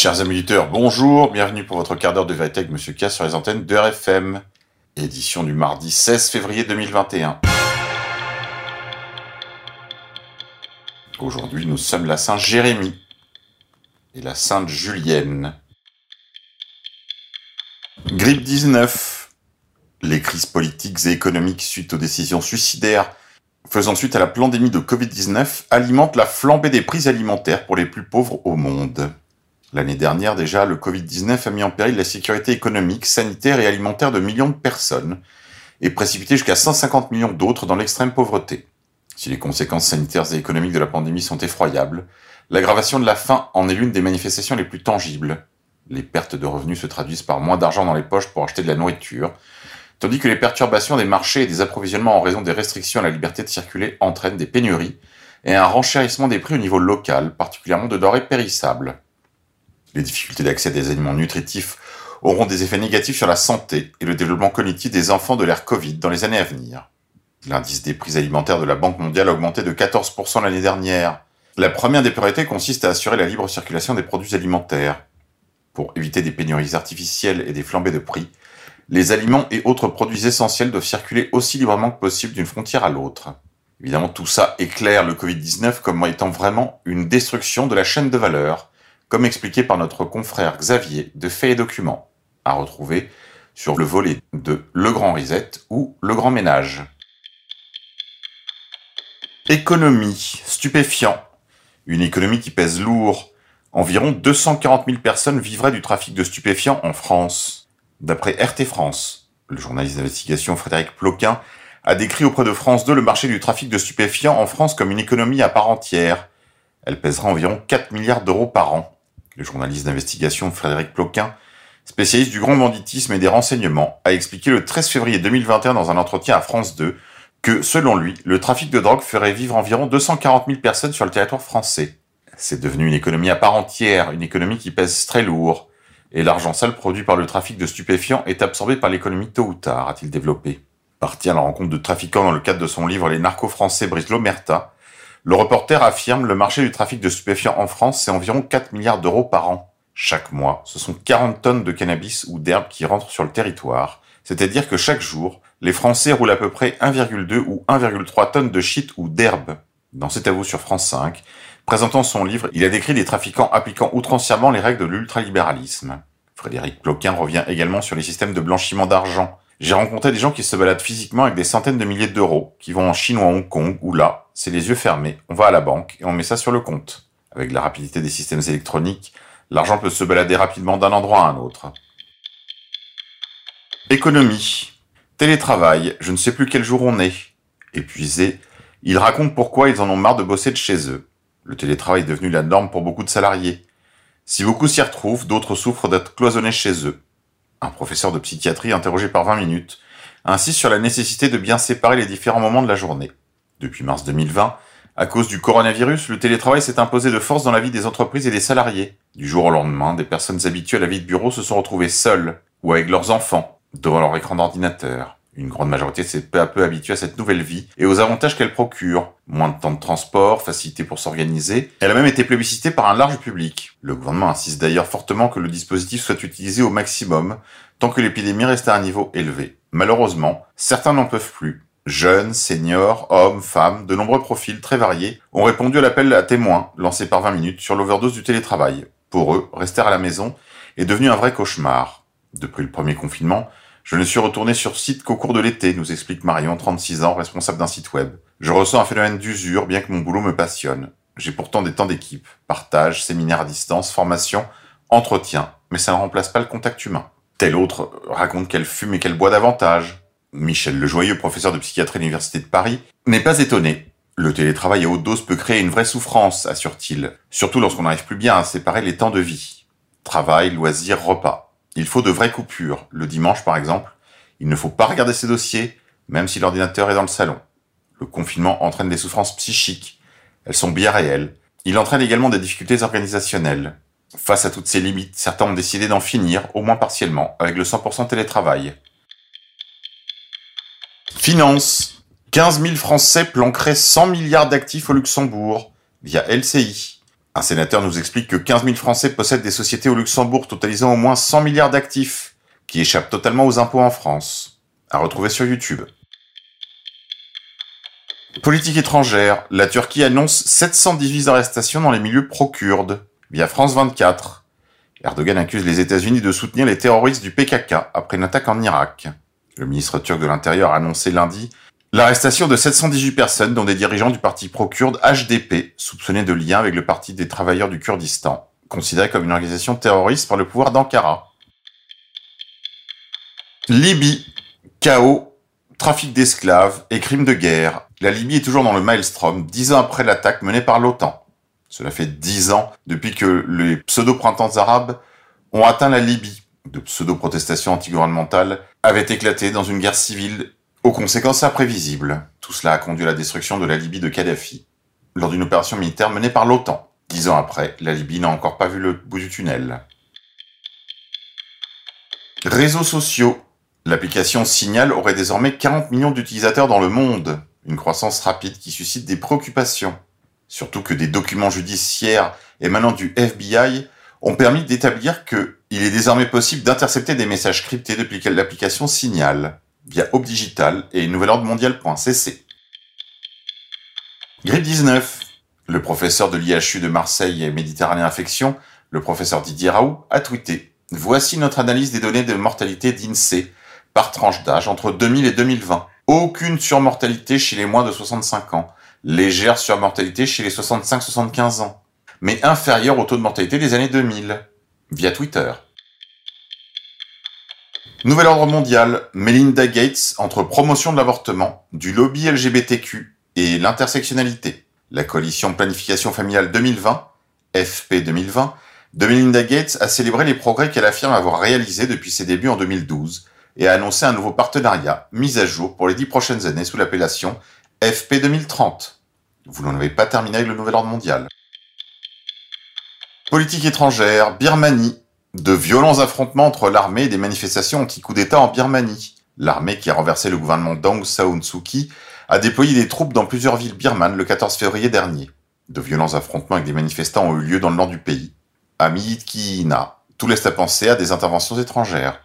Chers amis auditeurs, bonjour, bienvenue pour votre quart d'heure de vérité avec Monsieur K sur les antennes de RFM. Édition du mardi 16 février 2021. Aujourd'hui, nous sommes la Saint Jérémie et la Sainte Julienne. Grippe 19. Les crises politiques et économiques suite aux décisions suicidaires faisant suite à la pandémie de Covid-19 alimentent la flambée des prix alimentaires pour les plus pauvres au monde. L'année dernière déjà, le Covid-19 a mis en péril la sécurité économique, sanitaire et alimentaire de millions de personnes et précipité jusqu'à 150 millions d'autres dans l'extrême pauvreté. Si les conséquences sanitaires et économiques de la pandémie sont effroyables, l'aggravation de la faim en est l'une des manifestations les plus tangibles. Les pertes de revenus se traduisent par moins d'argent dans les poches pour acheter de la nourriture, tandis que les perturbations des marchés et des approvisionnements en raison des restrictions à la liberté de circuler entraînent des pénuries et un renchérissement des prix au niveau local, particulièrement de denrées périssables. Les difficultés d'accès à des aliments nutritifs auront des effets négatifs sur la santé et le développement cognitif des enfants de l'ère Covid dans les années à venir. L'indice des prix alimentaires de la Banque mondiale a augmenté de 14% l'année dernière. La première des priorités consiste à assurer la libre circulation des produits alimentaires. Pour éviter des pénuries artificielles et des flambées de prix, les aliments et autres produits essentiels doivent circuler aussi librement que possible d'une frontière à l'autre. Évidemment, tout ça éclaire le Covid-19 comme étant vraiment une destruction de la chaîne de valeur, comme expliqué par notre confrère Xavier de Faits et Documents, à retrouver sur le volet de Le Grand Reset ou Le Grand Ménage. Économie, stupéfiant. Une économie qui pèse lourd. Environ 240 000 personnes vivraient du trafic de stupéfiants en France. D'après RT France, le journaliste d'investigation Frédéric Ploquin a décrit auprès de France 2 le marché du trafic de stupéfiants en France comme une économie à part entière. Elle pèsera environ 4 milliards d'euros par an le journaliste d'investigation Frédéric Ploquin, spécialiste du grand banditisme et des renseignements, a expliqué le 13 février 2021 dans un entretien à France 2 que, selon lui, le trafic de drogue ferait vivre environ 240 000 personnes sur le territoire français. C'est devenu une économie à part entière, une économie qui pèse très lourd, et l'argent sale produit par le trafic de stupéfiants est absorbé par l'économie tôt ou tard, a-t-il développé. Parti à la rencontre de trafiquants dans le cadre de son livre Les narcos français brisent l'omerta, le reporter affirme le marché du trafic de stupéfiants en France, c'est environ 4 milliards d'euros par an. Chaque mois, ce sont 40 tonnes de cannabis ou d'herbe qui rentrent sur le territoire. C'est-à-dire que chaque jour, les Français roulent à peu près 1,2 ou 1,3 tonnes de shit ou d'herbe. Dans cet avou sur France 5, présentant son livre, il a décrit des trafiquants appliquant outrancièrement les règles de l'ultralibéralisme. Frédéric Ploquin revient également sur les systèmes de blanchiment d'argent, j'ai rencontré des gens qui se baladent physiquement avec des centaines de milliers d'euros, qui vont en Chine ou à Hong Kong, où là, c'est les yeux fermés, on va à la banque et on met ça sur le compte. Avec la rapidité des systèmes électroniques, l'argent peut se balader rapidement d'un endroit à un autre. Économie. Télétravail, je ne sais plus quel jour on est. Épuisé, ils racontent pourquoi ils en ont marre de bosser de chez eux. Le télétravail est devenu la norme pour beaucoup de salariés. Si beaucoup s'y retrouvent, d'autres souffrent d'être cloisonnés chez eux un professeur de psychiatrie interrogé par 20 minutes, insiste sur la nécessité de bien séparer les différents moments de la journée. Depuis mars 2020, à cause du coronavirus, le télétravail s'est imposé de force dans la vie des entreprises et des salariés. Du jour au lendemain, des personnes habituées à la vie de bureau se sont retrouvées seules ou avec leurs enfants devant leur écran d'ordinateur. Une grande majorité s'est peu à peu habituée à cette nouvelle vie et aux avantages qu'elle procure. Moins de temps de transport, facilité pour s'organiser. Elle a même été plébiscitée par un large public. Le gouvernement insiste d'ailleurs fortement que le dispositif soit utilisé au maximum tant que l'épidémie reste à un niveau élevé. Malheureusement, certains n'en peuvent plus. Jeunes, seniors, hommes, femmes, de nombreux profils très variés ont répondu à l'appel à témoins lancé par 20 minutes sur l'overdose du télétravail. Pour eux, rester à la maison est devenu un vrai cauchemar. Depuis le premier confinement, je ne suis retourné sur site qu'au cours de l'été, nous explique Marion, 36 ans, responsable d'un site web. Je ressens un phénomène d'usure, bien que mon boulot me passionne. J'ai pourtant des temps d'équipe, partage, séminaire à distance, formation, entretien, mais ça ne remplace pas le contact humain. Tel autre raconte qu'elle fume et qu'elle boit davantage. Michel Lejoyeux, professeur de psychiatrie à l'Université de Paris, n'est pas étonné. Le télétravail à haute dose peut créer une vraie souffrance, assure-t-il, surtout lorsqu'on n'arrive plus bien à séparer les temps de vie. Travail, loisirs, repas. Il faut de vraies coupures. Le dimanche, par exemple, il ne faut pas regarder ses dossiers, même si l'ordinateur est dans le salon. Le confinement entraîne des souffrances psychiques. Elles sont bien réelles. Il entraîne également des difficultés organisationnelles. Face à toutes ces limites, certains ont décidé d'en finir, au moins partiellement, avec le 100% télétravail. Finance. 15 000 Français planqueraient 100 milliards d'actifs au Luxembourg, via LCI. Un sénateur nous explique que 15 000 Français possèdent des sociétés au Luxembourg totalisant au moins 100 milliards d'actifs, qui échappent totalement aux impôts en France. À retrouver sur YouTube. Politique étrangère, la Turquie annonce 718 arrestations dans les milieux pro-kurdes, via France 24. Erdogan accuse les États-Unis de soutenir les terroristes du PKK après une attaque en Irak. Le ministre turc de l'Intérieur a annoncé lundi l'arrestation de 718 personnes, dont des dirigeants du parti pro-kurde HDP, soupçonnés de lien avec le Parti des travailleurs du Kurdistan, considéré comme une organisation terroriste par le pouvoir d'Ankara. Libye, chaos, trafic d'esclaves et crimes de guerre. La Libye est toujours dans le maelstrom, dix ans après l'attaque menée par l'OTAN. Cela fait dix ans depuis que les pseudo-printemps arabes ont atteint la Libye. De pseudo-protestations antigouvernementales avaient éclaté dans une guerre civile aux conséquences imprévisibles. Tout cela a conduit à la destruction de la Libye de Kadhafi lors d'une opération militaire menée par l'OTAN. Dix ans après, la Libye n'a encore pas vu le bout du tunnel. Réseaux sociaux. L'application Signal aurait désormais 40 millions d'utilisateurs dans le monde, une croissance rapide qui suscite des préoccupations. Surtout que des documents judiciaires émanant du FBI ont permis d'établir qu'il est désormais possible d'intercepter des messages cryptés depuis l'application Signal via Aube Digital et Nouvel Ordre Mondial.cc. Grippe 19. Le professeur de l'IHU de Marseille et Méditerranée Infection, le professeur Didier Raoult, a tweeté Voici notre analyse des données de mortalité d'INSEE par tranche d'âge entre 2000 et 2020. Aucune surmortalité chez les moins de 65 ans. Légère surmortalité chez les 65-75 ans. Mais inférieure au taux de mortalité des années 2000. Via Twitter. Nouvel ordre mondial. Melinda Gates entre promotion de l'avortement, du lobby LGBTQ et l'intersectionnalité. La coalition Planification Familiale 2020, FP 2020, de Melinda Gates a célébré les progrès qu'elle affirme avoir réalisés depuis ses débuts en 2012 et a annoncé un nouveau partenariat mis à jour pour les dix prochaines années sous l'appellation FP 2030. Vous n'en avez pas terminé avec le nouvel ordre mondial. Politique étrangère, Birmanie. De violents affrontements entre l'armée et des manifestations anti-coup d'État en Birmanie. L'armée qui a renversé le gouvernement d'Aung San Suu Kyi a déployé des troupes dans plusieurs villes birmanes le 14 février dernier. De violents affrontements avec des manifestants ont eu lieu dans le nord du pays. À Myitkyina, tout laisse à penser à des interventions étrangères.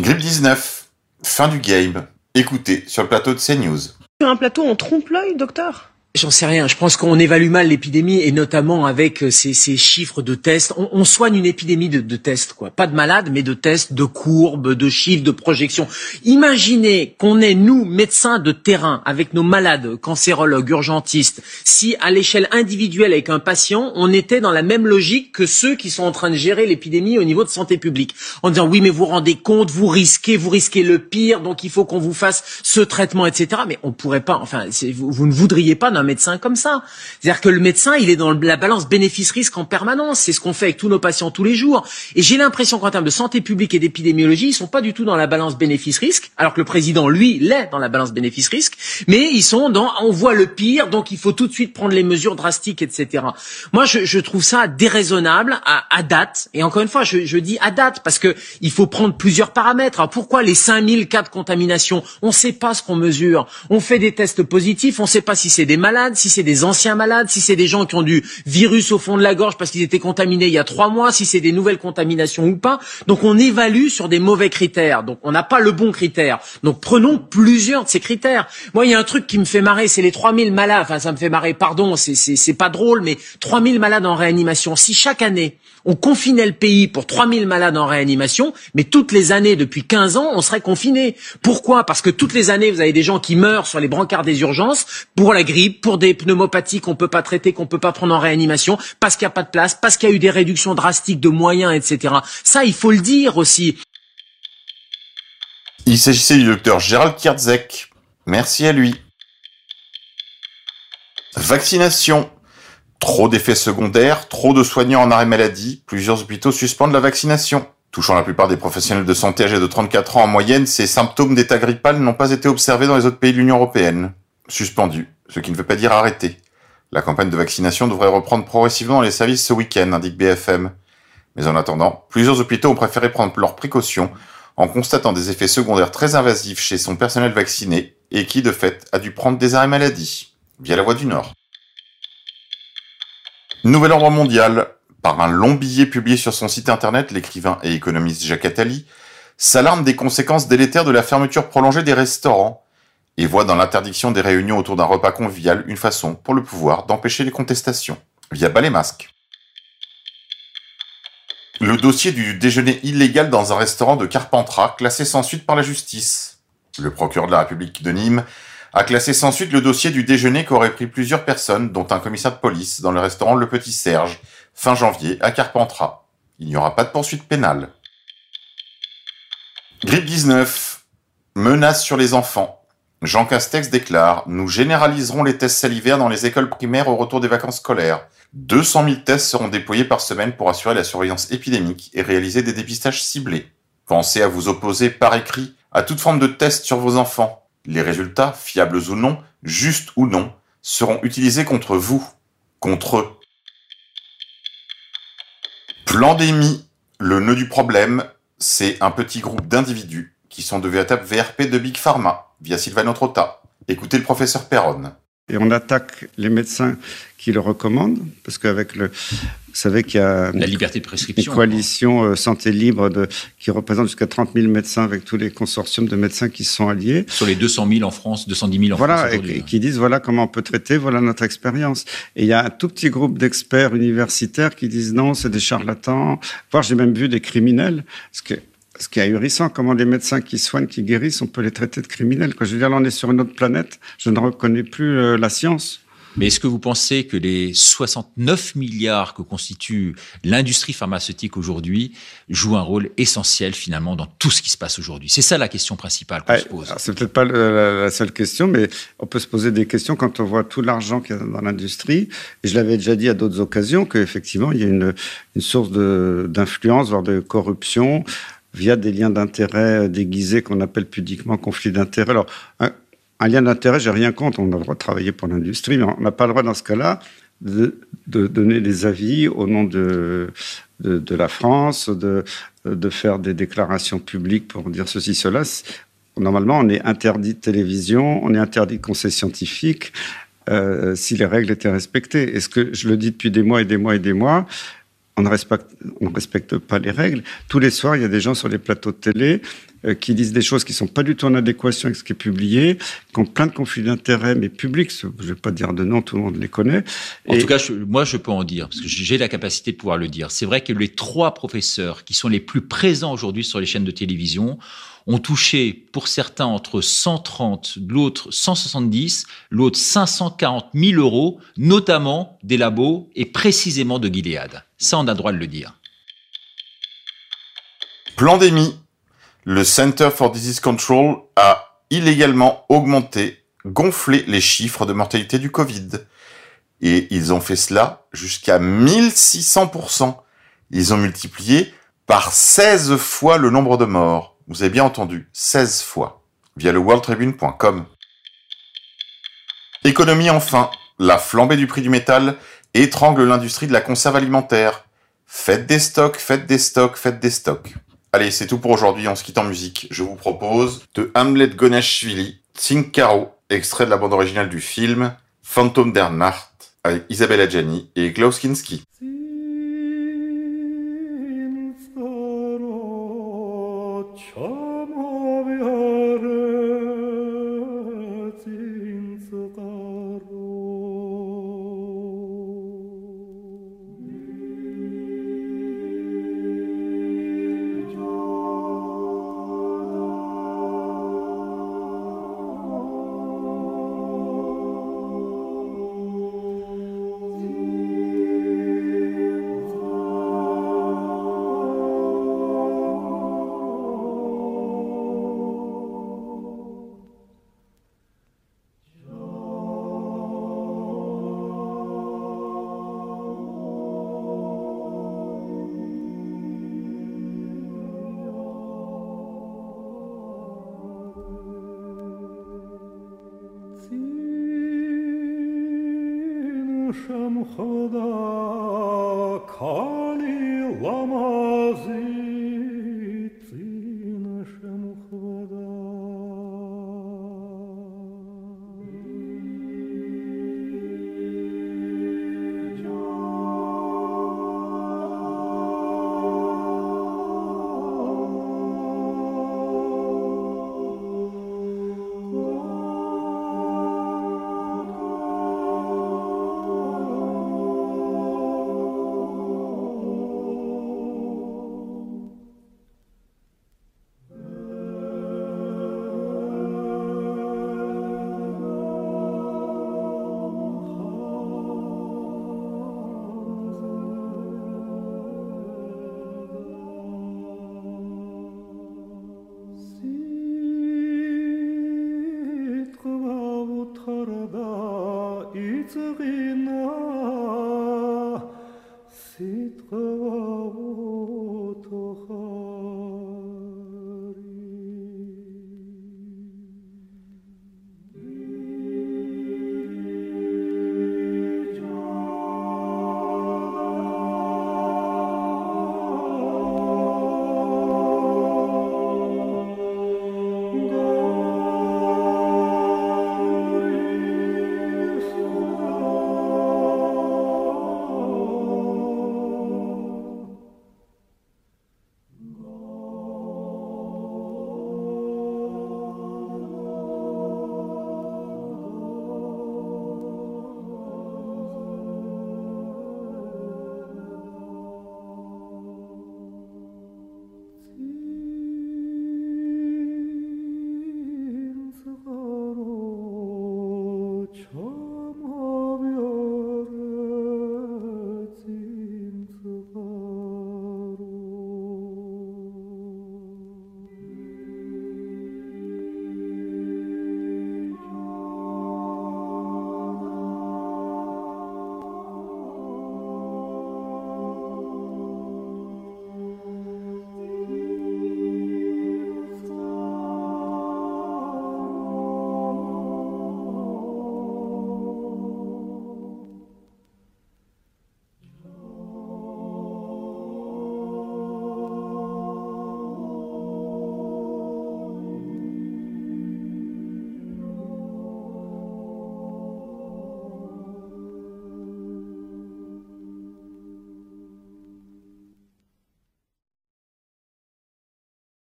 Grippe 19. Fin du game. Écoutez sur le plateau de CNews. Sur un plateau en trompe-l'œil, docteur? J'en sais rien. Je pense qu'on évalue mal l'épidémie et notamment avec euh, ces, chiffres de tests. On, soigne une épidémie de, tests, quoi. Pas de malades, mais de tests, de courbes, de chiffres, de projections. Imaginez qu'on est nous médecins de terrain avec nos malades, cancérologues, urgentistes. Si à l'échelle individuelle avec un patient, on était dans la même logique que ceux qui sont en train de gérer l'épidémie au niveau de santé publique, en disant oui, mais vous rendez compte, vous risquez, vous risquez le pire, donc il faut qu'on vous fasse ce traitement, etc. Mais on pourrait pas. Enfin, vous, ne voudriez pas médecin comme ça. C'est-à-dire que le médecin, il est dans la balance bénéfice-risque en permanence. C'est ce qu'on fait avec tous nos patients tous les jours. Et j'ai l'impression qu'en termes de santé publique et d'épidémiologie, ils sont pas du tout dans la balance bénéfice-risque, alors que le président, lui, l'est dans la balance bénéfice-risque. Mais ils sont dans, on voit le pire, donc il faut tout de suite prendre les mesures drastiques, etc. Moi, je, trouve ça déraisonnable à, date. Et encore une fois, je, je dis à date parce que il faut prendre plusieurs paramètres. Alors pourquoi les 5000 cas de contamination On ne sait pas ce qu'on mesure. On fait des tests positifs, on ne sait pas si c'est des malades si c'est des anciens malades, si c'est des gens qui ont du virus au fond de la gorge parce qu'ils étaient contaminés il y a trois mois, si c'est des nouvelles contaminations ou pas. Donc on évalue sur des mauvais critères. Donc on n'a pas le bon critère. Donc prenons plusieurs de ces critères. Moi, il y a un truc qui me fait marrer, c'est les 3000 malades. Enfin, ça me fait marrer, pardon, c'est pas drôle, mais 3000 malades en réanimation. Si chaque année, on confinait le pays pour 3000 malades en réanimation, mais toutes les années, depuis 15 ans, on serait confiné. Pourquoi? Parce que toutes les années, vous avez des gens qui meurent sur les brancards des urgences pour la grippe, pour des pneumopathies qu'on peut pas traiter, qu'on peut pas prendre en réanimation, parce qu'il n'y a pas de place, parce qu'il y a eu des réductions drastiques de moyens, etc. Ça, il faut le dire aussi. Il s'agissait du docteur Gérald Kierzek. Merci à lui. Vaccination. Trop d'effets secondaires, trop de soignants en arrêt maladie, plusieurs hôpitaux suspendent la vaccination. Touchant la plupart des professionnels de santé âgés de 34 ans en moyenne, ces symptômes d'état grippal n'ont pas été observés dans les autres pays de l'Union européenne. Suspendu, ce qui ne veut pas dire arrêté. La campagne de vaccination devrait reprendre progressivement les services ce week-end, indique BFM. Mais en attendant, plusieurs hôpitaux ont préféré prendre leurs précautions en constatant des effets secondaires très invasifs chez son personnel vacciné et qui, de fait, a dû prendre des arrêts maladie, via la voie du Nord. Nouvel ordre mondial. Par un long billet publié sur son site internet, l'écrivain et économiste Jacques Attali s'alarme des conséquences délétères de la fermeture prolongée des restaurants et voit dans l'interdiction des réunions autour d'un repas convivial une façon pour le pouvoir d'empêcher les contestations via bas les masques. Le dossier du déjeuner illégal dans un restaurant de Carpentras classé sans suite par la justice. Le procureur de la République de Nîmes a classé sans suite le dossier du déjeuner qu'auraient pris plusieurs personnes, dont un commissaire de police, dans le restaurant Le Petit Serge, fin janvier, à Carpentras. Il n'y aura pas de poursuite pénale. Grippe 19. Menace sur les enfants. Jean Castex déclare Nous généraliserons les tests salivaires dans les écoles primaires au retour des vacances scolaires. 200 000 tests seront déployés par semaine pour assurer la surveillance épidémique et réaliser des dépistages ciblés. Pensez à vous opposer par écrit à toute forme de test sur vos enfants. Les résultats, fiables ou non, justes ou non, seront utilisés contre vous, contre eux. Plandémie. Le nœud du problème, c'est un petit groupe d'individus qui sont de véritables VRP de Big Pharma, via Sylvano Trotta. Écoutez le professeur Perron. Et on attaque les médecins qui le recommandent, parce qu'avec le, vous savez qu'il y a la liberté de prescription, une coalition euh, santé libre de, qui représente jusqu'à 30 000 médecins avec tous les consortiums de médecins qui sont alliés. Sur les 200 000 en France, 210 000 en voilà, France. et, qui disent voilà comment on peut traiter, voilà notre expérience. Et il y a un tout petit groupe d'experts universitaires qui disent non, c'est des charlatans. Voire j'ai même vu des criminels, ce que ce qui est ahurissant, comment des médecins qui soignent, qui guérissent, on peut les traiter de criminels. Quand je veux dire, là, on est sur une autre planète. Je ne reconnais plus euh, la science. Mais est-ce que vous pensez que les 69 milliards que constitue l'industrie pharmaceutique aujourd'hui jouent un rôle essentiel finalement dans tout ce qui se passe aujourd'hui? C'est ça la question principale qu'on se pose. C'est peut-être pas la, seule question, mais on peut se poser des questions quand on voit tout l'argent qu'il y a dans l'industrie. Et je l'avais déjà dit à d'autres occasions qu'effectivement, il y a une, une source d'influence, voire de corruption via des liens d'intérêt déguisés qu'on appelle pudiquement conflits d'intérêt. Alors, un, lien d'intérêt, j'ai rien contre, on a le droit de travailler pour l'industrie, mais on n'a pas le droit dans ce cas-là de, donner des avis au nom de, la France, de, faire des déclarations publiques pour dire ceci, cela. Normalement, on est interdit de télévision, on est interdit de conseil scientifique euh, si les règles étaient respectées. Est-ce que je le dis depuis des mois et des mois et des mois on ne respecte, on respecte pas les règles. Tous les soirs, il y a des gens sur les plateaux de télé euh, qui disent des choses qui sont pas du tout en adéquation avec ce qui est publié, qui ont plein de conflits d'intérêts, mais publics. Je vais pas dire de nom, tout le monde les connaît. En tout cas, moi, je peux en dire parce que j'ai la capacité de pouvoir le dire. C'est vrai que les trois professeurs qui sont les plus présents aujourd'hui sur les chaînes de télévision ont touché pour certains entre 130, l'autre 170, l'autre 540 000 euros, notamment des labos et précisément de Gilead. Ça, on a le droit de le dire. Plandémie. Le Center for Disease Control a illégalement augmenté, gonflé les chiffres de mortalité du Covid. Et ils ont fait cela jusqu'à 1600%. Ils ont multiplié par 16 fois le nombre de morts. Vous avez bien entendu, 16 fois, via le worldtribune.com. Économie enfin, la flambée du prix du métal étrangle l'industrie de la conserve alimentaire. Faites des stocks, faites des stocks, faites des stocks. Allez, c'est tout pour aujourd'hui, on se quitte en musique. Je vous propose de Hamlet Gonashvili, Caro, extrait de la bande originale du film Phantom der Nacht, avec Isabelle Adjani et Klaus Kinski.